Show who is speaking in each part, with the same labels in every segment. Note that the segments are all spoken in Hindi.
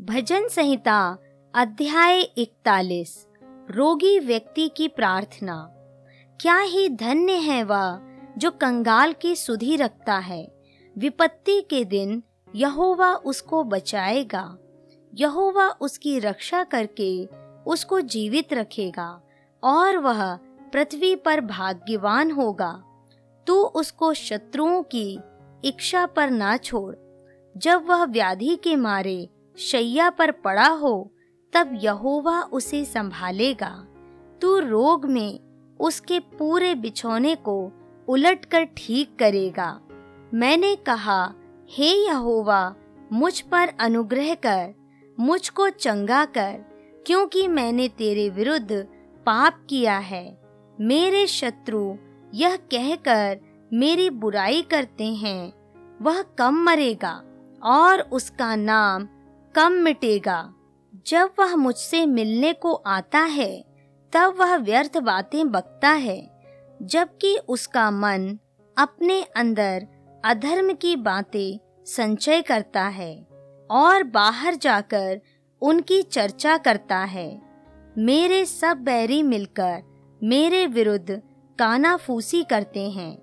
Speaker 1: भजन संहिता, अध्याय इकतालीस, रोगी व्यक्ति की प्रार्थना। क्या ही धन्य है वह जो कंगाल की सुधि रखता है। विपत्ति के दिन यहोवा उसको बचाएगा। यहोवा उसकी रक्षा करके उसको जीवित रखेगा और वह पृथ्वी पर भाग्यवान होगा। तू उसको शत्रुओं की इच्छा पर ना छोड़। जब वह व्याधि के मारे शैया पर पड़ा हो, तब यहोवा उसे संभालेगा। तू रोग में उसके पूरे बिछौने को उलटकर ठीक करेगा। मैंने कहा, हे यहोवा, मुझ पर अनुग्रह कर, मुझको चंगा कर, क्योंकि मैंने तेरे विरुद्ध पाप किया है। मेरे शत्रु यह कहकर मेरी बुराई करते हैं, वह कम मरेगा और उसका नाम कम मिटेगा। जब वह मुझसे मिलने को आता है, तब वह व्यर्थ बातें बकता है, जबकि उसका मन अपने अंदर अधर्म की बातें संचय करता है और बाहर जाकर उनकी चर्चा करता है। मेरे सब बैरी मिलकर मेरे विरुद्ध कानाफूसी करते हैं।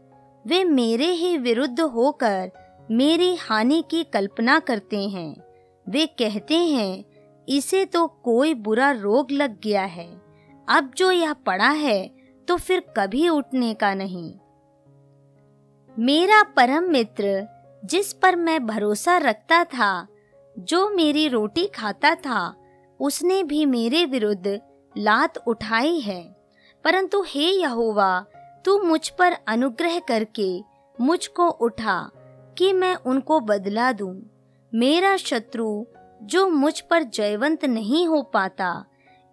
Speaker 1: वे मेरे ही विरुद्ध होकर मेरी हानि की कल्पना करते हैं। वे कहते हैं, इसे तो कोई बुरा रोग लग गया है। अब जो यह पड़ा है तो फिर कभी उठने का नहीं। मेरा परम मित्र, जिस पर मैं भरोसा रखता था, जो मेरी रोटी खाता था, उसने भी मेरे विरुद्ध लात उठाई है। परंतु हे यहोवा, तू मुझ पर अनुग्रह करके मुझको उठा कि मैं उनको बदला दूँ। मेरा शत्रु, जो मुझ पर जयवंत नहीं हो पाता,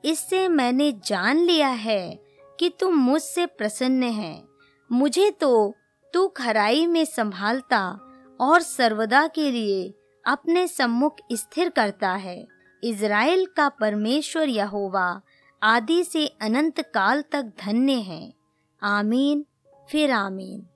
Speaker 1: इससे मैंने जान लिया है कि तू मुझसे प्रसन्न है। मुझे तो तू खराई में संभालता और सर्वदा के लिए अपने सम्मुख स्थिर करता है। इज़राइल का परमेश्वर यहोवा आदि से अनंत काल तक धन्य है। आमीन, फिर आमीन।